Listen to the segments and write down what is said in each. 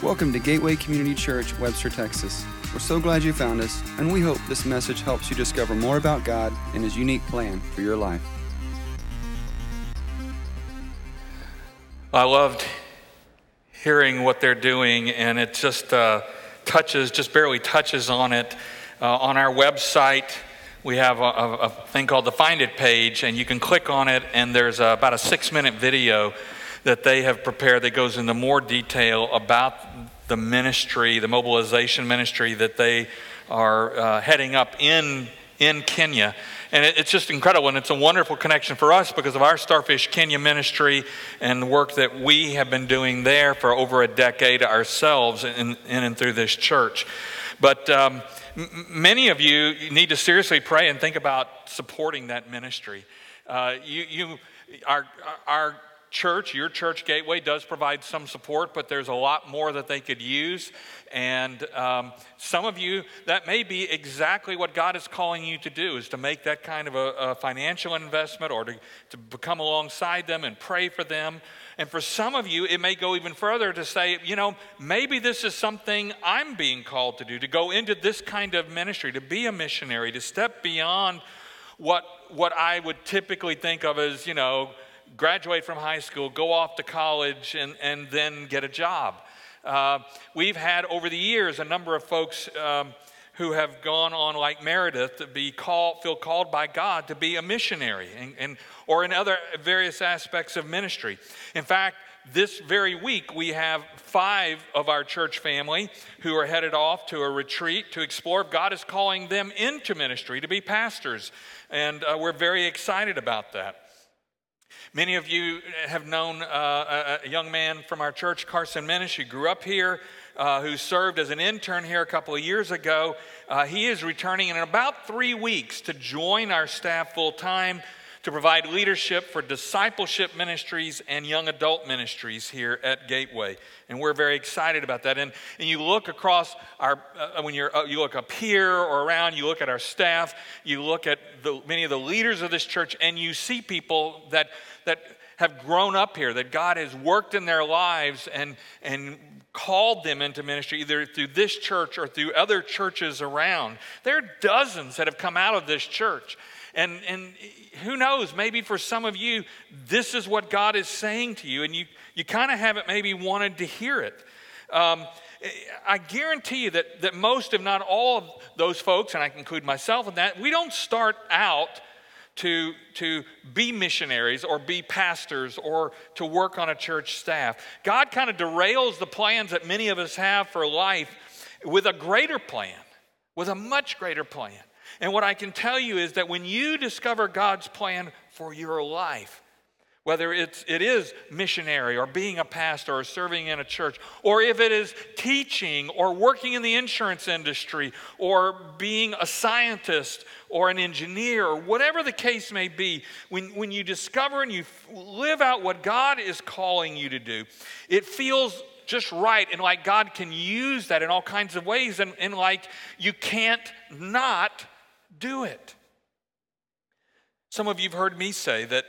Welcome to Gateway Community Church, Webster, Texas. We're so glad you found us, and we hope this message helps you discover more about God and His unique plan for your life. I loved hearing what they're doing, and it just uh, touches, just barely touches on it. Uh, on our website, we have a, a, thing called the Find It page, and you can click on it, and there's a, about a six minute video that they have prepared that goes into more detail about the ministry, the mobilization ministry that they are uh, heading up in, in Kenya. And it, it's just incredible, and it's a wonderful connection for us because of our Starfish Kenya ministry and the work that we have been doing there for over a decade ourselves in, in and through this church. But um, m- many of you need to seriously pray and think about supporting that ministry. Uh, you, you, our, our church, your church gateway, does provide some support, but there's a lot more that they could use. And um, some of you, that may be exactly what God is calling you to do, is to make that kind of a, a financial investment or to, to become alongside them and pray for them. And for some of you, it may go even further to say, you know, maybe this is something I'm being called to do, to go into this kind of ministry, to be a missionary, to step beyond what, what I would typically think of as, you know, graduate from high school, go off to college, and, and then get a job. Uh, we've had over the years a number of folks um, who have gone on, like Meredith, to be called, feel called by God to be a missionary, and, and or in other various aspects of ministry. In fact, this very week, we have five of our church family who are headed off to a retreat to explore if God is calling them into ministry to be pastors. And uh, we're very excited about that. Many of you have known uh, a, young man from our church, Carson Minish, who grew up here, uh, who served as an intern here a couple of years ago. Uh, he is returning in about three weeks to join our staff full time to provide leadership for discipleship ministries and young adult ministries here at Gateway. And we're very excited about that. And, and you look across our, uh, when you're, uh, you look up here or around, you look at our staff, you look at the, many of the leaders of this church, and you see people that, that have grown up here, that God has worked in their lives and, and called them into ministry, either through this church or through other churches around. There are dozens that have come out of this church. And, and who knows, maybe for some of you, this is what God is saying to you, and you, you kind of haven't maybe wanted to hear it. Um, I guarantee you that, that most, if not all, of those folks, and I include myself in that, we don't start out to, to be missionaries or be pastors or to work on a church staff. God kind of derails the plans that many of us have for life with a greater plan, with a much greater plan. And what I can tell you is that when you discover God's plan for your life, whether it's, it is missionary or being a pastor or serving in a church, or if it is teaching or working in the insurance industry or being a scientist or an engineer or whatever the case may be, when, when you discover and you live out what God is calling you to do, it feels just right and like God can use that in all kinds of ways and, and like you can't not do it. Some of you have heard me say that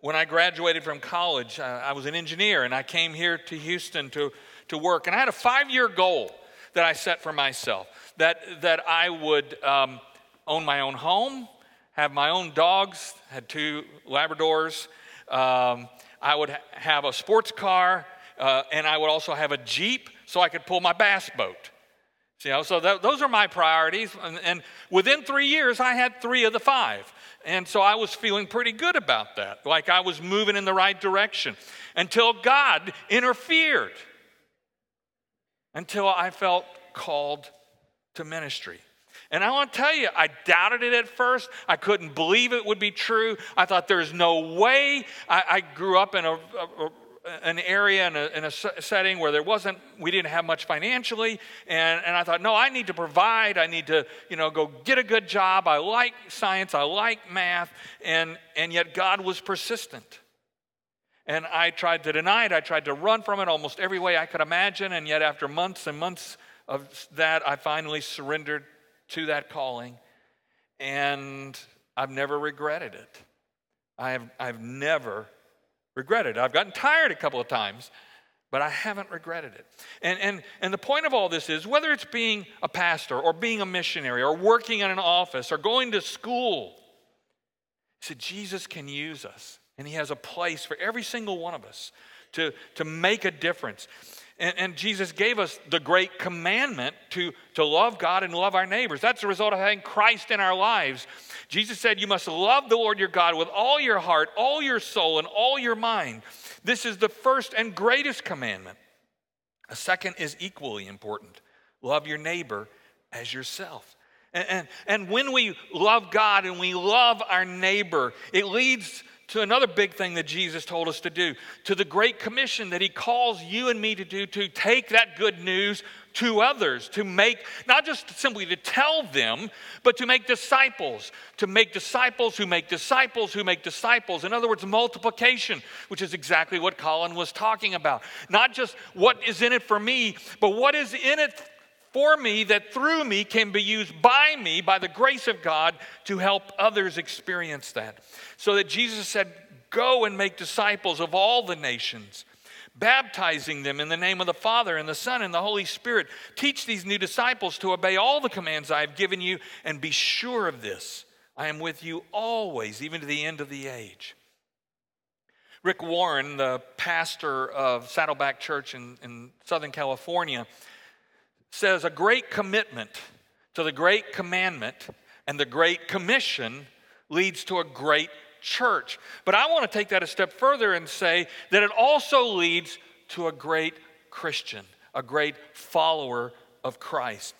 when I graduated from college, uh, I was an engineer and I came here to Houston to, to work. And I had a five year goal that I set for myself that, that I would um, own my own home, have my own dogs, had two Labradors. Um, I would ha- have a sports car, uh, and I would also have a Jeep so I could pull my bass boat. You know, so that, those are my priorities. And, and, within three years, I had three of the five. And so I was feeling pretty good about that, like I was moving in the right direction until God interfered, until I felt called to ministry. And I want to tell you, I doubted it at first. I couldn't believe it would be true. I thought there's no way. I, I grew up in a, a an area in a, a, setting where there wasn't we didn't have much financially and, and i thought no i need to provide. I need to you know go get a good job. I like science. I like math. And and yet god was persistent. And i tried to deny it. I tried to run from it almost every way i could imagine and yet after months and months of that i finally surrendered to that calling and i've never regretted it. I have i've never regretted. I've gotten tired a couple of times, but I haven't regretted it. And, and, and the point of all this is whether it's being a pastor or being a missionary or working in an office or going to school, he said Jesus can use us, and He has a place for every single one of us to, to make a difference. And, and, Jesus gave us the great commandment to, to love God and love our neighbors. That's the result of having Christ in our lives. Jesus said, You must love the Lord your God with all your heart, all your soul, and all your mind. This is the first and greatest commandment. A second is equally important love your neighbor as yourself. And, and, and when we love God and we love our neighbor, it leads to another big thing that Jesus told us to do, to the Great Commission that He calls you and me to do, to take that good news to others, to make, not just simply to tell them, but to make disciples, to make disciples who make disciples who make disciples. In other words, multiplication, which is exactly what Colin was talking about. Not just what is in it for me, but what is in it for me that through me can be used by me, by the grace of God, to help others experience that. So that Jesus said, Go and make disciples of all the nations, baptizing them in the name of the Father and the Son and the Holy Spirit. Teach these new disciples to obey all the commands I have given you, and be sure of this I am with you always, even to the end of the age. Rick Warren, the pastor of Saddleback Church in, in Southern California, says a great commitment to the great commandment and the great commission leads to a great church. But I want to take that a step further and say that it also leads to a great Christian, a great follower of Christ.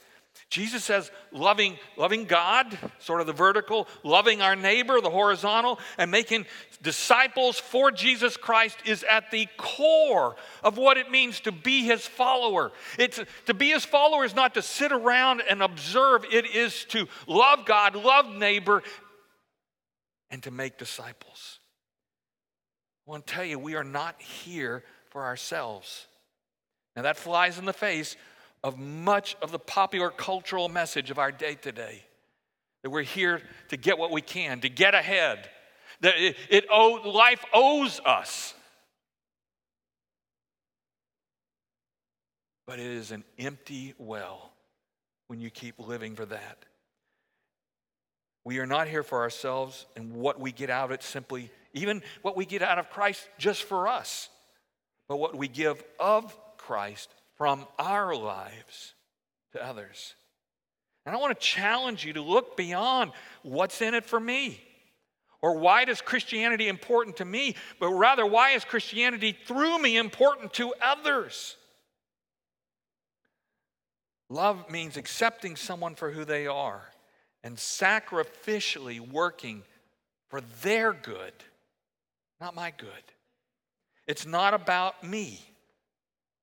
Jesus says loving, loving God, sort of the vertical, loving our neighbor, the horizontal, and making disciples for Jesus Christ is at the core of what it means to be his follower. It's to be his follower is not to sit around and observe, it is to love God, love neighbor, and to make disciples. I want to tell you, we are not here for ourselves. Now, that flies in the face of much of the popular cultural message of our day today. That we're here to get what we can, to get ahead. That it, it owe, life owes us. But it is an empty well when you keep living for that. We are not here for ourselves and what we get out of it simply, even what we get out of Christ just for us, but what we give of Christ from our lives to others. And I want to challenge you to look beyond what's in it for me. Or why does Christianity important to me? But rather, why is Christianity through me important to others? Love means accepting someone for who they are and sacrificially working for their good, not my good. It's not about me.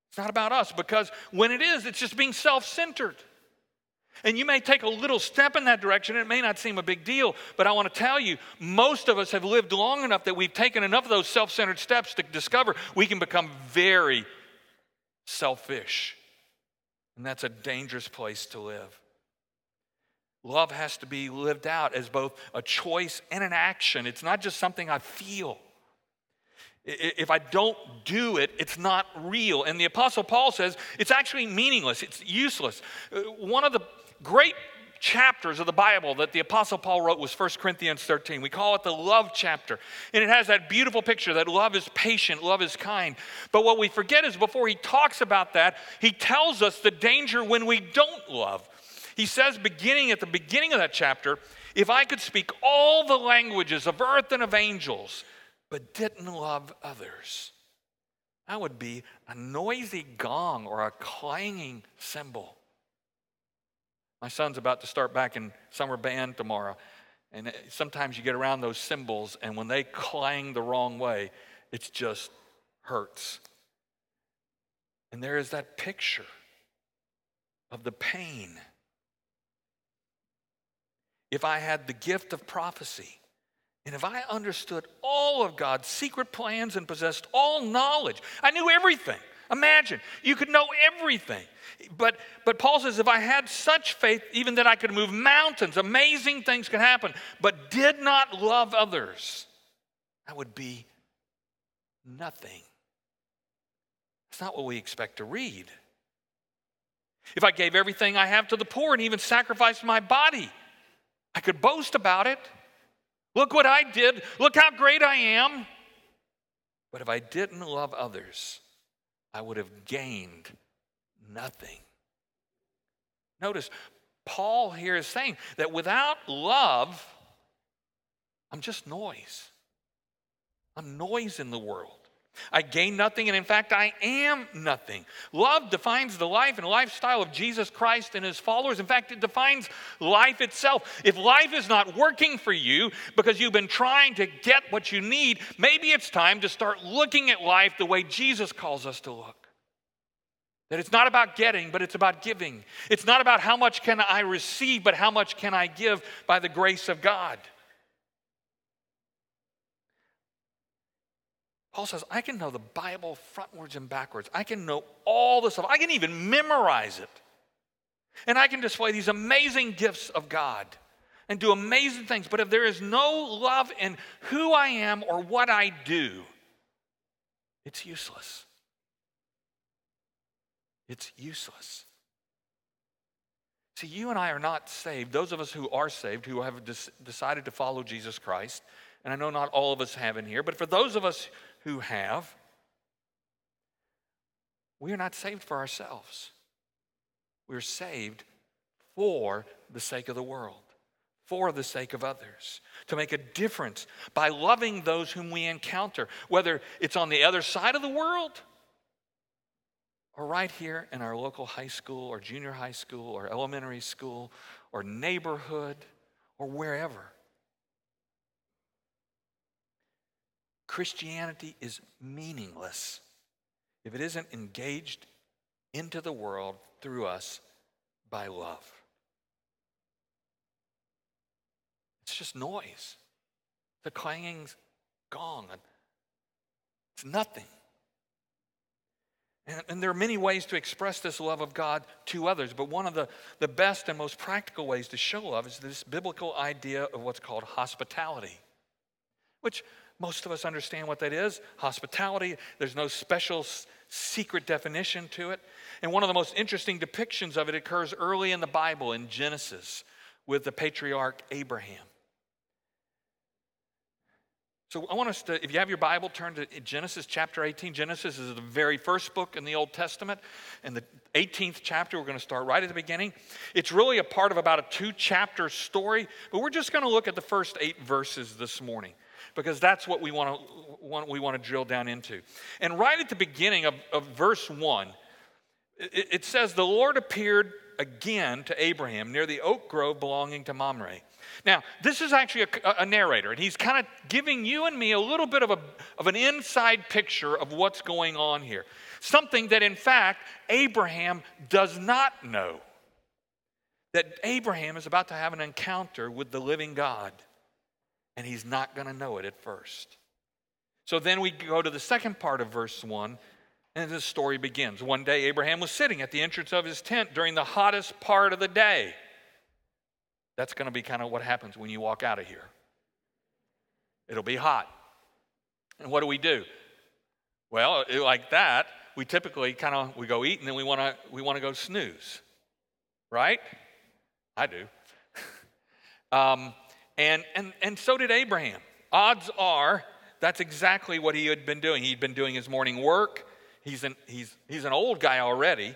It's not about us because when it is, it's just being self centered. And you may take a little step in that direction. It may not seem a big deal, but I want to tell you, most of us have lived long enough that we've taken enough of those self centered steps to discover we can become very selfish. And that's a dangerous place to live. Love has to be lived out as both a choice and an action. It's not just something I feel. If I don't do it, it's not real. And the Apostle Paul says it's actually meaningless, it's useless. Uh, one of the great chapters of the Bible that the Apostle Paul wrote was 1 Corinthians 13. We call it the love chapter. And it has that beautiful picture that love is patient, love is kind. But what we forget is before he talks about that, he tells us the danger when we don't love. He says, beginning at the beginning of that chapter, if I could speak all the languages of earth and of angels, but didn't love others. That would be a noisy gong or a clanging cymbal. My son's about to start back in summer band tomorrow. And sometimes you get around those cymbals, and when they clang the wrong way, it just hurts. And there is that picture of the pain. If I had the gift of prophecy, and if I understood all of God's secret plans and possessed all knowledge, I knew everything. Imagine, you could know everything. But, but Paul says, if I had such faith, even that I could move mountains, amazing things could happen, but did not love others, I would be nothing. It's not what we expect to read. If I gave everything I have to the poor and even sacrificed my body, I could boast about it. Look what I did. Look how great I am. But if I didn't love others, I would have gained nothing. Notice, Paul here is saying that without love, I'm just noise. I'm noise in the world. I gain nothing, and in fact, I am nothing. Love defines the life and lifestyle of Jesus Christ and his followers. In fact, it defines life itself. If life is not working for you because you've been trying to get what you need, maybe it's time to start looking at life the way Jesus calls us to look. That it's not about getting, but it's about giving. It's not about how much can I receive, but how much can I give by the grace of God. Paul says, I can know the Bible frontwards and backwards. I can know all the stuff. I can even memorize it. And I can display these amazing gifts of God and do amazing things. But if there is no love in who I am or what I do, it's useless. It's useless. See, you and I are not saved. Those of us who are saved, who have decided to follow Jesus Christ, and I know not all of us have in here, but for those of us who have, we are not saved for ourselves. We're saved for the sake of the world, for the sake of others, to make a difference by loving those whom we encounter, whether it's on the other side of the world or right here in our local high school or junior high school or elementary school or neighborhood or wherever. Christianity is meaningless if it isn't engaged into the world through us by love. It's just noise. The clanging gong. It's nothing. And, and, there are many ways to express this love of God to others, but one of the, the best and most practical ways to show love is this biblical idea of what's called hospitality, which most of us understand what that is hospitality. There's no special secret definition to it. And one of the most interesting depictions of it occurs early in the Bible in Genesis with the patriarch Abraham. So I want us to, if you have your Bible, turn to Genesis chapter 18. Genesis is the very first book in the Old Testament. And the 18th chapter, we're going to start right at the beginning. It's really a part of about a two chapter story, but we're just going to look at the first eight verses this morning because that's what we want to, we want to drill down into. And right at the beginning of, of verse 1, it, it says, The Lord appeared again to Abraham near the oak grove belonging to Mamre. Now, this is actually a, a, narrator, and he's kind of giving you and me a little bit of, a, of an inside picture of what's going on here. Something that, in fact, Abraham does not know. That Abraham is about to have an encounter with the living God and he's not going to know it at first. So then we go to the second part of verse 1, and the story begins. One day, Abraham was sitting at the entrance of his tent during the hottest part of the day. That's going to be kind of what happens when you walk out of here. It'll be hot. And what do we do? Well, like that, we typically kind of we go eat and then we want to we want to go snooze. Right? I do. um, and, and, and so did Abraham. Odds are that's exactly what he had been doing. He'd been doing his morning work. He's an, he's, he's an old guy already.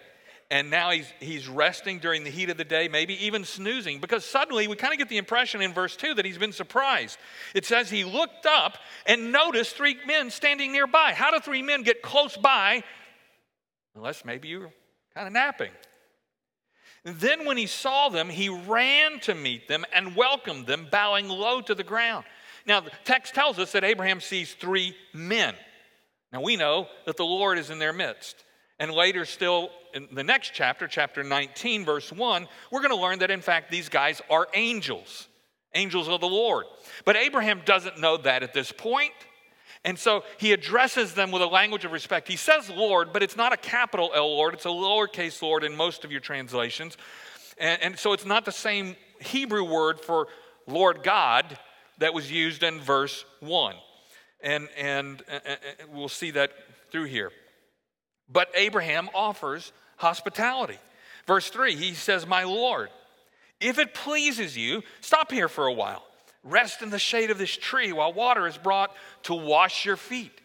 And now he's, he's resting during the heat of the day, maybe even snoozing, because suddenly we kind of get the impression in verse 2 that he's been surprised. It says he looked up and noticed three men standing nearby. How do three men get close by? Unless maybe you're kind of napping. Then, when he saw them, he ran to meet them and welcomed them, bowing low to the ground. Now, the text tells us that Abraham sees three men. Now, we know that the Lord is in their midst. And later, still in the next chapter, chapter 19, verse 1, we're going to learn that in fact these guys are angels, angels of the Lord. But Abraham doesn't know that at this point. And so he addresses them with a language of respect. He says Lord, but it's not a capital L Lord, it's a lowercase Lord in most of your translations. And, and so it's not the same Hebrew word for Lord God that was used in verse 1. And, and, and we'll see that through here. But Abraham offers hospitality. Verse 3, he says, My Lord, if it pleases you, stop here for a while. Rest in the shade of this tree while water is brought to wash your feet.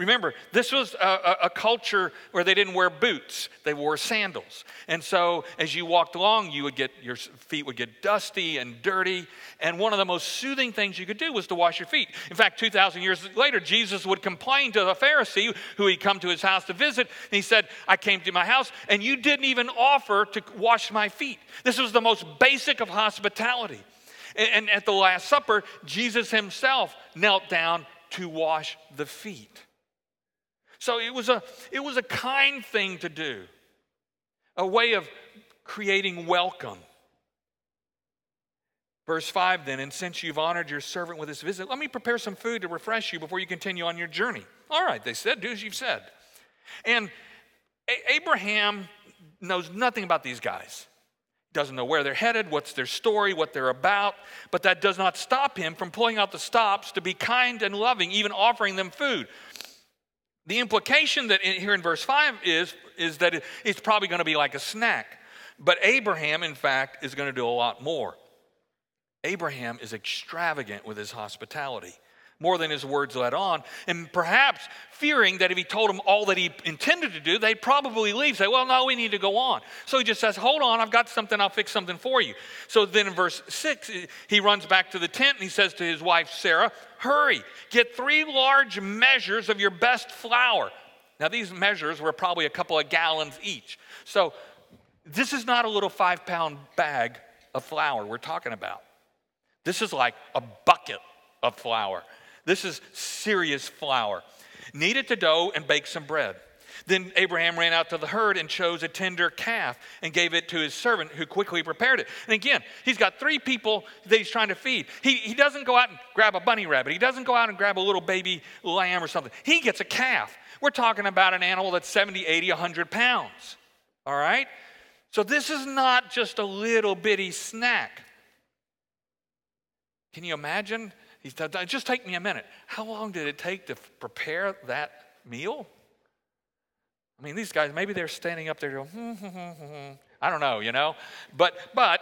Remember, this was a, a, culture where they didn't wear boots, they wore sandals. And so as you walked along, you would get your feet would get dusty and dirty. And one of the most soothing things you could do was to wash your feet. In fact, 2,000 years later, Jesus would complain to the Pharisee who he'd come to his house to visit. And he said, I came to my house and you didn't even offer to wash my feet. This was the most basic of hospitality. And at the Last Supper, Jesus himself knelt down to wash the feet. So it was a, it was a kind thing to do, a way of creating welcome. Verse 5 then, and since you've honored your servant with this visit, let me prepare some food to refresh you before you continue on your journey. All right, they said, do as you've said. And a- Abraham knows nothing about these guys. Doesn't know where they're headed, what's their story, what they're about, but that does not stop him from pulling out the stops to be kind and loving, even offering them food. The implication that in, here in verse 5 is, is that it, it's probably going to be like a snack. But Abraham, in fact, is going to do a lot more. Abraham is extravagant with his hospitality, more than his words let on, and perhaps fearing that if he told them all that he intended to do, they'd probably leave, say, Well, no, we need to go on. So he just says, Hold on, I've got something, I'll fix something for you. So then in verse 6, he runs back to the tent and he says to his wife, Sarah, Hurry, get three large measures of your best flour. Now, these measures were probably a couple of gallons each. So, this is not a little five pound bag of flour we're talking about. This is like a bucket of flour. This is serious flour. Knead it to dough and bake some bread. Then Abraham ran out to the herd and chose a tender calf and gave it to his servant, who quickly prepared it. And again, he's got three people that he's trying to feed. He, he doesn't go out and grab a bunny rabbit, he doesn't go out and grab a little baby lamb or something. He gets a calf. We're talking about an animal that's 70, 80, 100 pounds. All right? So this is not just a little bitty snack. Can you imagine? He said, just take me a minute. How long did it take to prepare that meal? I mean, these guys, maybe they're standing up there going, hmm, hmm, hmm, hmm, I don't know, you know? But, but,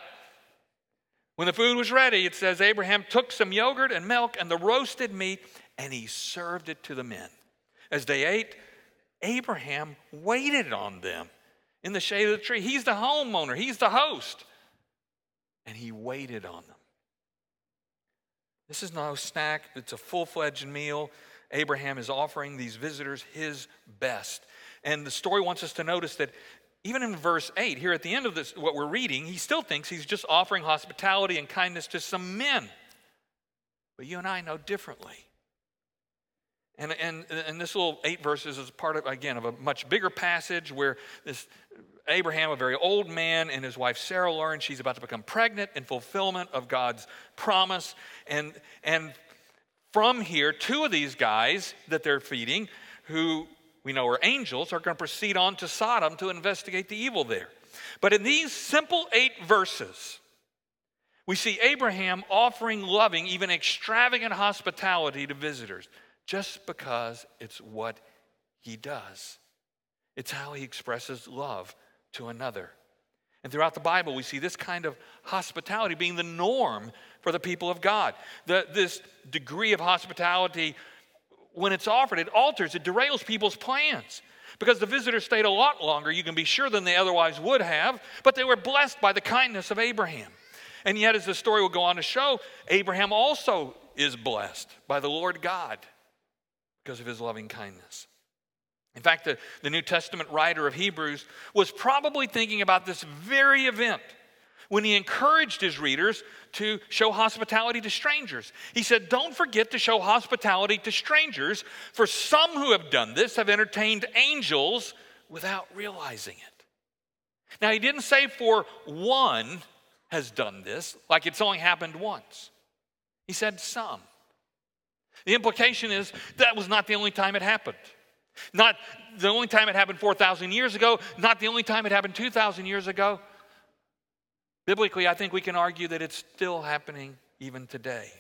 when the food was ready, it says Abraham took some yogurt and milk and the roasted meat and he served it to the men. As they ate, Abraham waited on them in the shade of the tree. He's the homeowner, he's the host. And he waited on them. This is no snack, it's a full fledged meal. Abraham is offering these visitors his best. And the story wants us to notice that even in verse 8, here at the end of this, what we're reading, he still thinks he's just offering hospitality and kindness to some men. But you and I know differently. And, and, and this little eight verses is part of, again, of a much bigger passage where this Abraham, a very old man, and his wife Sarah learn she's about to become pregnant in fulfillment of God's promise. And, and from here, two of these guys that they're feeding, who we know are angels, are going to proceed on to Sodom to investigate the evil there. But in these simple eight verses, we see Abraham offering loving, even extravagant hospitality to visitors just because it's what he does. It's how he expresses love to another. And throughout the Bible, we see this kind of hospitality being the norm for the people of God. The, this degree of hospitality when it's offered, it alters, it derails people's plans. Because the visitors stayed a lot longer, you can be sure, than they otherwise would have, but they were blessed by the kindness of Abraham. And yet, as the story will go on to show, Abraham also is blessed by the Lord God because of his loving kindness. In fact, the, the New Testament writer of Hebrews was probably thinking about this very event when he encouraged his readers to show hospitality to strangers. He said, Don't forget to show hospitality to strangers, for some who have done this have entertained angels without realizing it. Now, he didn't say for one has done this, like it's only happened once. He said some. The implication is that was not the only time it happened. Not the only time it happened 4,000 years ago, not the only time it happened 2,000 years ago. Biblically, I think we can argue that it's still happening even today.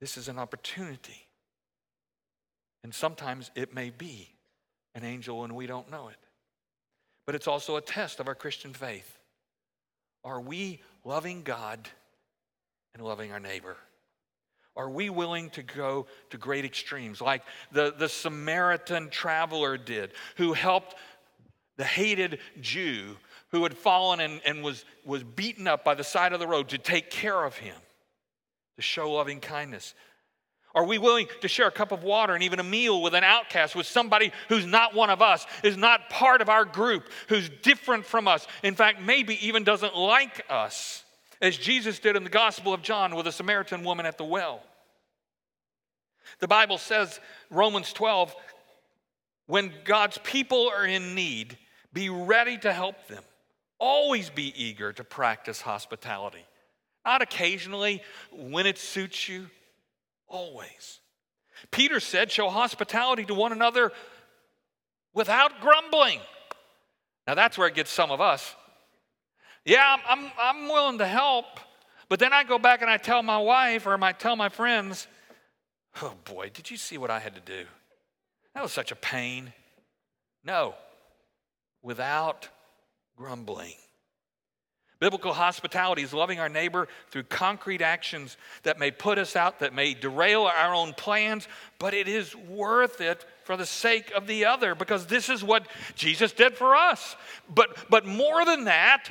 This is an opportunity. And sometimes it may be an angel and we don't know it. But it's also a test of our Christian faith. Are we loving God and loving our neighbor? Are we willing to go to great extremes like the, the Samaritan traveler did, who helped the hated Jew who had fallen and, and was, was beaten up by the side of the road to take care of him, to show loving kindness? Are we willing to share a cup of water and even a meal with an outcast, with somebody who's not one of us, is not part of our group, who's different from us, in fact, maybe even doesn't like us, as Jesus did in the Gospel of John with a Samaritan woman at the well? The Bible says, Romans 12, when God's people are in need, be ready to help them. Always be eager to practice hospitality. Not occasionally when it suits you, always. Peter said, Show hospitality to one another without grumbling. Now that's where it gets some of us. Yeah, I'm, I'm willing to help, but then I go back and I tell my wife or I tell my friends, Oh boy, did you see what I had to do? That was such a pain. No, without grumbling. Biblical hospitality is loving our neighbor through concrete actions that may put us out, that may derail our own plans, but it is worth it for the sake of the other because this is what Jesus did for us. But, but more than that,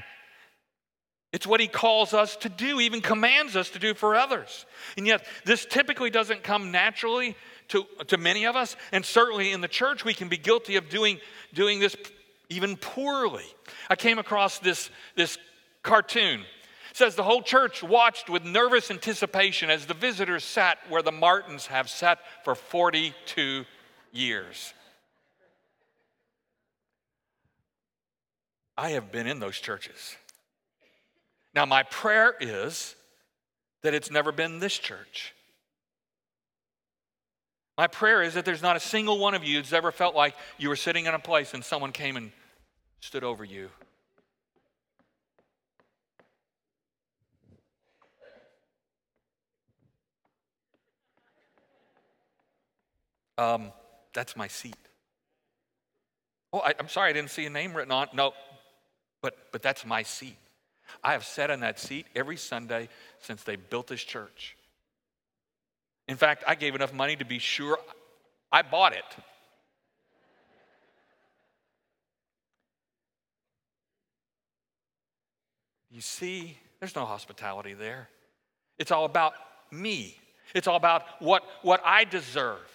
it's what he calls us to do, even commands us to do for others. And yet, this typically doesn't come naturally to, to many of us, and certainly in the church, we can be guilty of doing, doing this even poorly. I came across this, this cartoon. It says the whole church watched with nervous anticipation as the visitors sat where the Martins have sat for 42 years. I have been in those churches. Now, my prayer is that it's never been this church. My prayer is that there's not a single one of you that's ever felt like you were sitting in a place and someone came and stood over you Um, that's my seat. Oh, I, am sorry, I didn't see a name written on. No, but but that's my seat. I have sat in that seat every Sunday since they built this church. In fact, I gave enough money to be sure I bought it. You see, there's no hospitality there. It's all about me. It's all about what, what I deserve.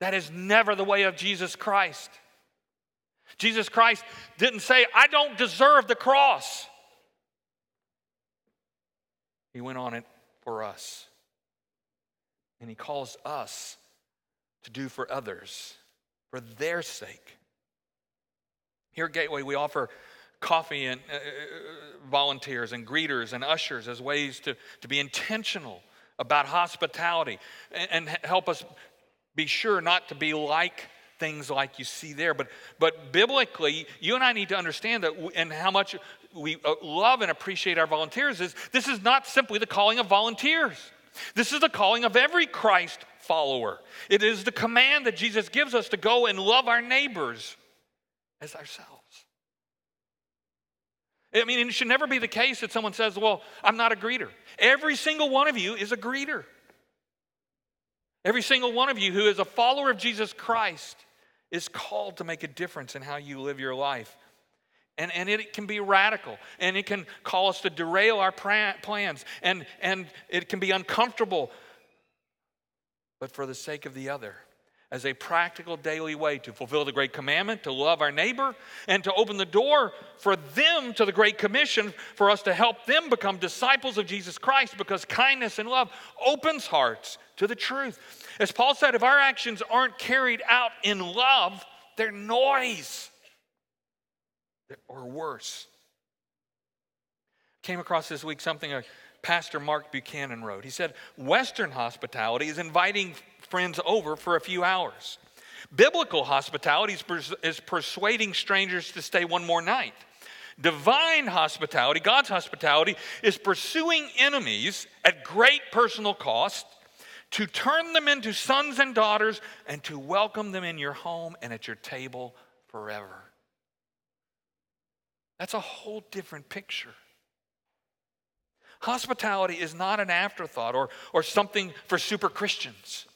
That is never the way of Jesus Christ. Jesus Christ didn't say, I don't deserve the cross. He went on it for us. And He calls us to do for others for their sake. Here at Gateway, we offer coffee and uh, uh volunteers and greeters and ushers as ways to, to be intentional about hospitality and, and help us be sure not to be like things like you see there. But, but biblically, you and I need to understand that and how much we uh, love and appreciate our volunteers is this is not simply the calling of volunteers. This is the calling of every Christ follower. It is the command that Jesus gives us to go and love our neighbors as ourselves. I mean, it should never be the case that someone says, Well, I'm not a greeter. Every single one of you is a greeter. Every single one of you who is a follower of Jesus Christ is called to make a difference in how you live your life. And, and it can be radical, and it can call us to derail our plans, and, and it can be uncomfortable, but for the sake of the other, as a practical daily way to fulfill the Great Commandment, to love our neighbor, and to open the door for them to the Great Commission, for us to help them become disciples of Jesus Christ, because kindness and love opens hearts to the truth. As Paul said, if our actions aren't carried out in love, they're noise or worse. Came across this week something a Pastor Mark Buchanan wrote. He said, Western hospitality is inviting friends over for a few hours. Biblical hospitality is, pers- is persuading strangers to stay one more night. Divine hospitality, God's hospitality, is pursuing enemies at great personal cost to turn them into sons and daughters, and to welcome them in your home and at your table forever. That's a whole different picture. Hospitality is not an afterthought or, or something for super Christians.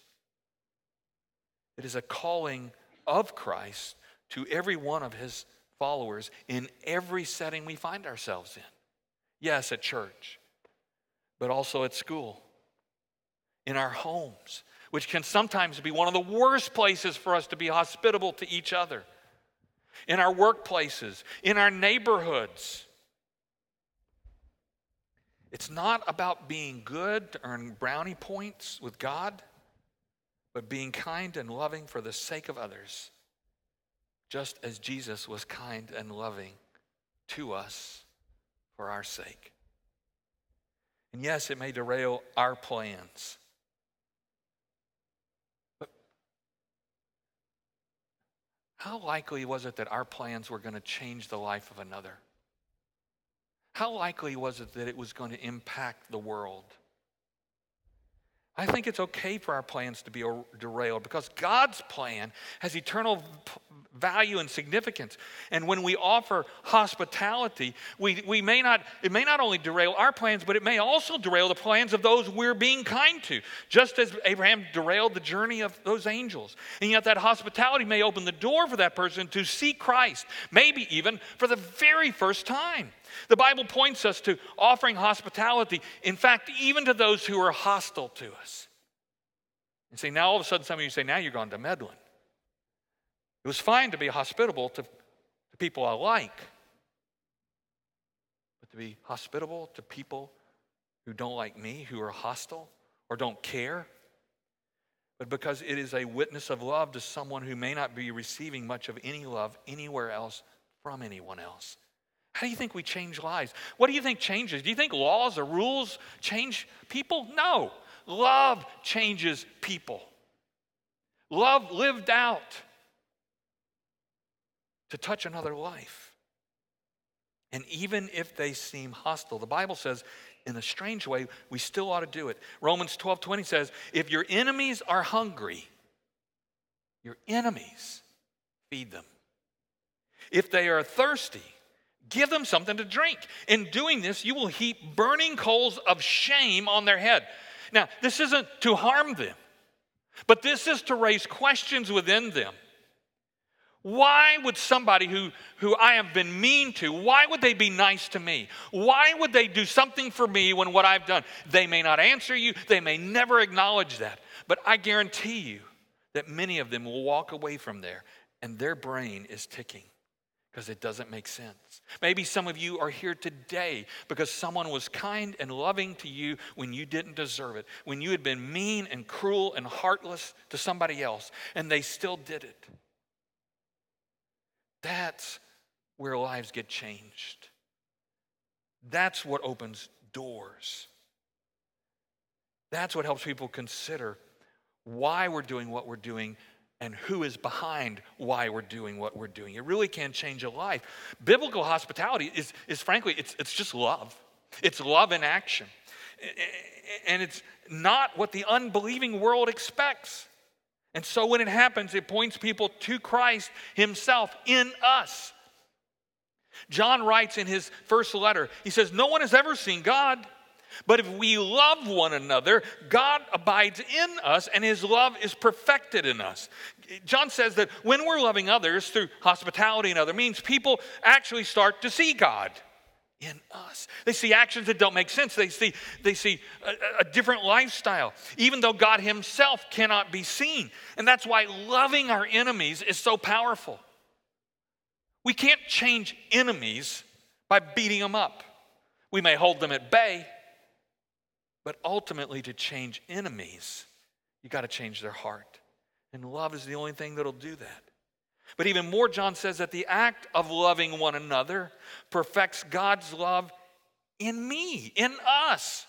It is a calling of Christ to every one of his followers in every setting we find ourselves in. Yes, at church, but also at school, in our homes, which can sometimes be one of the worst places for us to be hospitable to each other, in our workplaces, in our neighborhoods. It's not about being good to earn brownie points with God, but being kind and loving for the sake of others just as Jesus was kind and loving to us for our sake. And yes, it may derail our plans. How likely was it that our plans were going to change the life of another? How likely was it that it was going to impact the world? I think it's okay for our plans to be derailed because God's plan has eternal value and significance. And when we offer hospitality, we, we may not, it may not only derail our plans, but it may also derail the plans of those we're being kind to, just as Abraham derailed the journey of those angels. And yet, that hospitality may open the door for that person to see Christ, maybe even for the very first time. The Bible points us to offering hospitality, in fact, even to those who are hostile to us. And say, now all of a sudden, some of you say, now you're going to meddling. It was fine to be hospitable to, to people I like, but to be hospitable to people who don't like me, who are hostile or don't care, but because it is a witness of love to someone who may not be receiving much of any love anywhere else from anyone else. How do you think we change lives? What do you think changes? Do you think laws or rules change people? No. Love changes people. Love lived out to touch another life. And even if they seem hostile, the Bible says, in a strange way, we still ought to do it. Romans 12 20 says, if your enemies are hungry, your enemies, feed them. If they are thirsty, Give them something to drink. In doing this, you will heap burning coals of shame on their head. Now, this isn't to harm them, but this is to raise questions within them. Why would somebody who, who I have been mean to, why would they be nice to me? Why would they do something for me when what I've done? They may not answer you, they may never acknowledge that. But I guarantee you that many of them will walk away from there and their brain is ticking because it doesn't make sense. Maybe some of you are here today because someone was kind and loving to you when you didn't deserve it, when you had been mean and cruel and heartless to somebody else, and they still did it. That's where lives get changed. That's what opens doors. That's what helps people consider why we're doing what we're doing and who is behind why we're doing what we're doing. It really can change a life. Biblical hospitality is, is frankly, it's, it's just love. It's love in action. And it's not what the unbelieving world expects. And so when it happens, it points people to Christ Himself in us. John writes in his first letter, he says, No one has ever seen God. But if we love one another, God abides in us and his love is perfected in us. John says that when we're loving others through hospitality and other means, people actually start to see God in us. They see actions that don't make sense. They see, they see a, a, different lifestyle, even though God Himself cannot be seen. And that's why loving our enemies is so powerful. We can't change enemies by beating them up. We may hold them at bay, but ultimately, to change enemies, you got to change their heart. And love is the only thing that'll do that. But even more, John says that the act of loving one another perfects God's love in me, in us.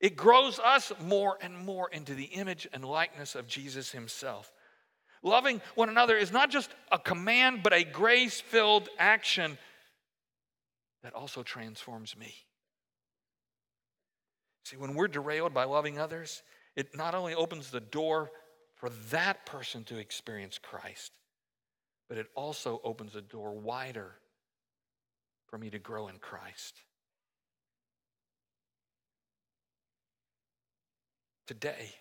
It grows us more and more into the image and likeness of Jesus himself. Loving one another is not just a command, but a grace filled action that also transforms me. See, when we're derailed by loving others, it not only opens the door for that person to experience Christ, but it also opens the door wider for me to grow in Christ. Today,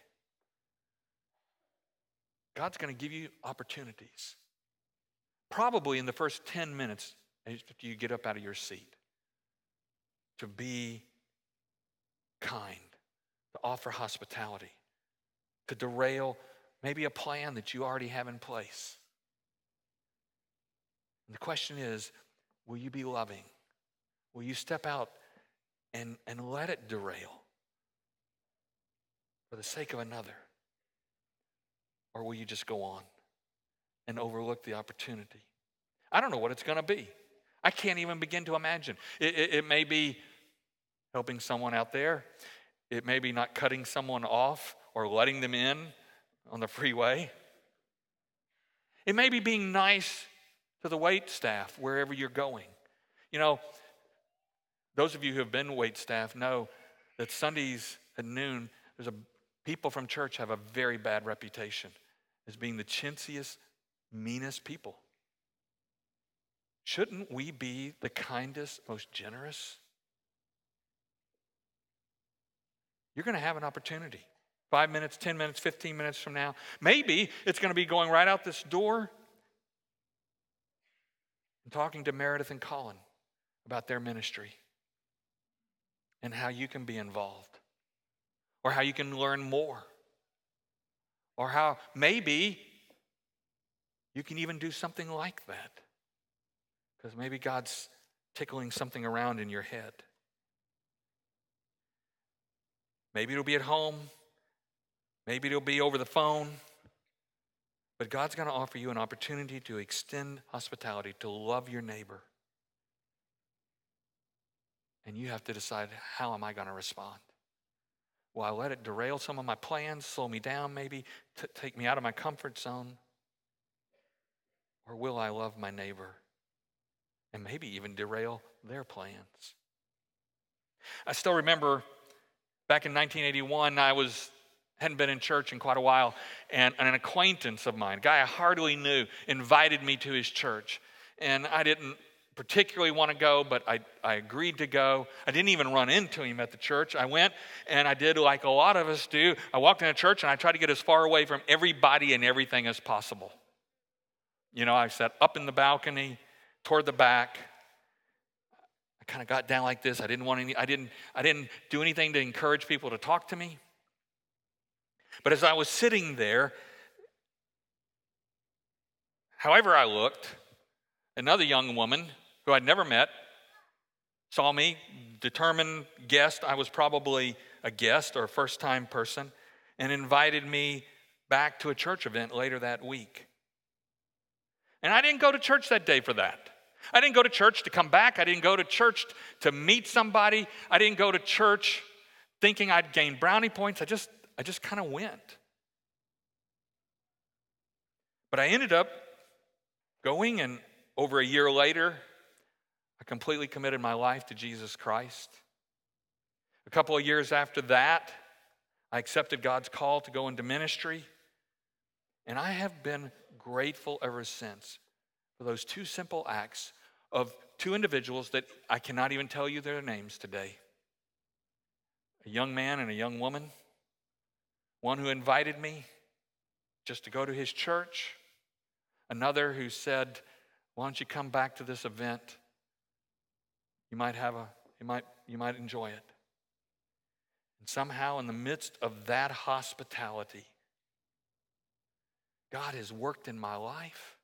God's going to give you opportunities. Probably in the first 10 minutes after you get up out of your seat to be kind, to offer hospitality, to derail maybe a plan that you already have in place. And the question is will you be loving? Will you step out and, and let it derail for the sake of another? Or will you just go on and overlook the opportunity? I don't know what it's going to be. I can't even begin to imagine. It, it, it, may be helping someone out there, it may be not cutting someone off or letting them in on the freeway. It may be being nice to the wait staff wherever you're going. You know, those of you who have been wait staff know that Sundays at noon, there's a people from church have a very bad reputation as being the chintziest, meanest people. Shouldn't we be the kindest, most generous? You're going to have an opportunity. Five minutes, 10 minutes, 15 minutes from now. Maybe it's going to be going right out this door and talking to Meredith and Colin about their ministry and how you can be involved or how you can learn more or how maybe you can even do something like that. Because maybe God's tickling something around in your head. Maybe it'll be at home. Maybe it'll be over the phone. But God's going to offer you an opportunity to extend hospitality, to love your neighbor. And you have to decide how am I going to respond? Will I let it derail some of my plans, slow me down, maybe t- take me out of my comfort zone? Or will I love my neighbor and maybe even derail their plans? I still remember back in 1981, I was hadn't been in church in quite a while, and, an acquaintance of mine, a guy I hardly knew, invited me to his church. And I didn't particularly want to go, but I, I agreed to go. I didn't even run into him at the church. I went and I did like a lot of us do. I walked in a church and I tried to get as far away from everybody and everything as possible. You know, I sat up in the balcony toward the back. I kind of got down like this. I didn't want any, I didn't, I didn't do anything to encourage people to talk to me. But as I was sitting there, however I looked, another young woman who I'd never met, saw me, determined, guessed I was probably a guest or a first time person, and invited me back to a church event later that week. And I didn't go to church that day for that. I didn't go to church to come back. I didn't go to church to meet somebody. I didn't go to church thinking I'd gain brownie points. I just I just kind of went. But I ended up going and over a year later I completely committed my life to Jesus Christ. A couple of years after that, I accepted God's call to go into ministry. And I have been grateful ever since for those two simple acts of two individuals that I cannot even tell you their names today a young man and a young woman, one who invited me just to go to his church, another who said, Why don't you come back to this event? You might have a, you might, you might enjoy it. And somehow, in the midst of that hospitality, God has worked in my life.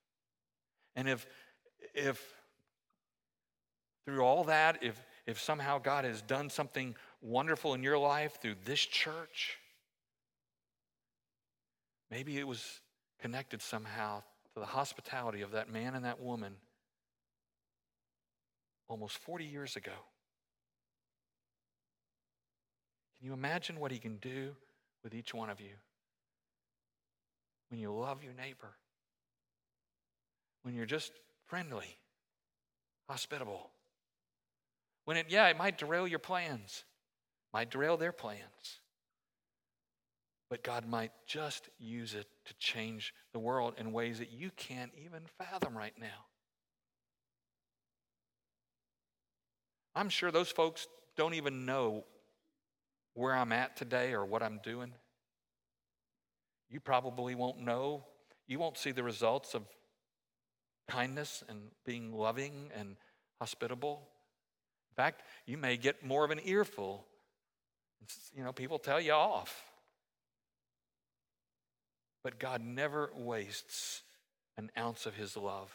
And if, if through all that, if, if somehow God has done something wonderful in your life through this church, maybe it was connected somehow to the hospitality of that man and that woman almost 40 years ago. Can you imagine what he can do with each one of you? When you love your neighbor, when you're just friendly, hospitable. When it, yeah, it might derail your plans, might derail their plans. but God might just use it to change the world in ways that you can't even fathom right now. I'm sure those folks don't even know where I'm at today or what I'm doing. You probably won't know. You won't see the results of kindness and being loving and hospitable. In fact, you may get more of an earful. You know, people tell you off. But God never wastes an ounce of His love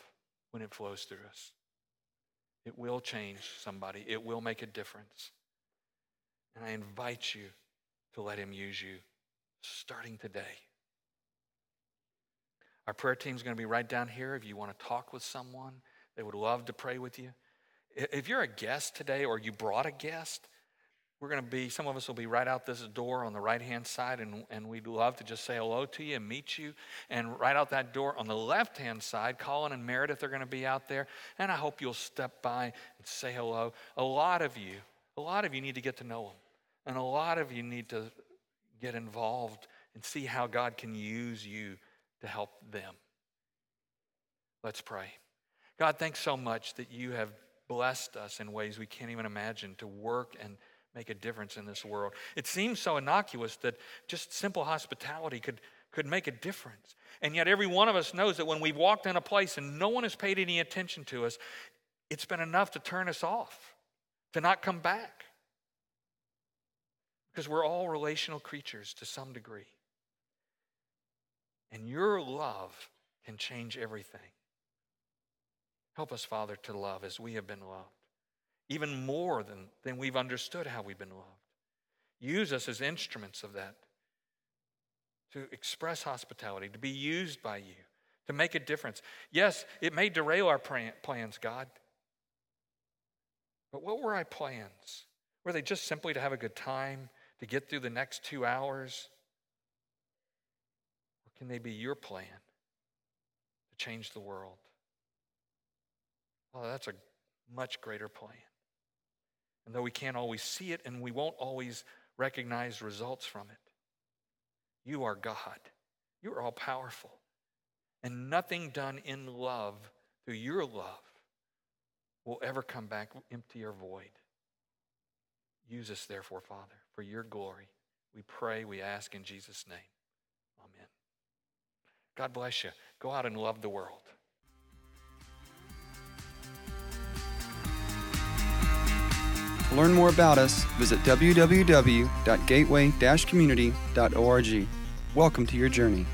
when it flows through us. It will change somebody, it will make a difference. And I invite you to let Him use you starting today. Our prayer team is going to be right down here if you want to talk with someone. They would love to pray with you. If you're a guest today or you brought a guest, we're going to be, some of us will be right out this door on the right hand side, and, and we'd love to just say hello to you and meet you. And right out that door on the left hand side, Colin and Meredith are going to be out there, and I hope you'll step by and say hello. A lot of you, a lot of you need to get to know them, and a lot of you need to get involved and see how God can use you to help them. Let's pray. God, thanks so much that you have blessed us in ways we can't even imagine to work and make a difference in this world. It seems so innocuous that just simple hospitality could, could make a difference. And yet, every one of us knows that when we've walked in a place and no one has paid any attention to us, it's been enough to turn us off, to not come back. Because we're all relational creatures to some degree. And your love can change everything. Help us, Father, to love as we have been loved even more than, than we've understood how we've been loved. Use us as instruments of that to express hospitality, to be used by you, to make a difference. Yes, it may derail our plans, God. But what were our plans? Were they just simply to have a good time, to get through the next two hours? Can they be your plan to change the world? Oh, that's a much greater plan. And though we can't always see it and we won't always recognize results from it, you are God. You are all powerful. And nothing done in love through your love will ever come back empty or void. Use us, therefore, Father, for your glory. We pray, we ask in Jesus' name. Amen. God bless you. Go out and love the world. To learn more about us, visit www.gateway-community.org. Welcome to your journey.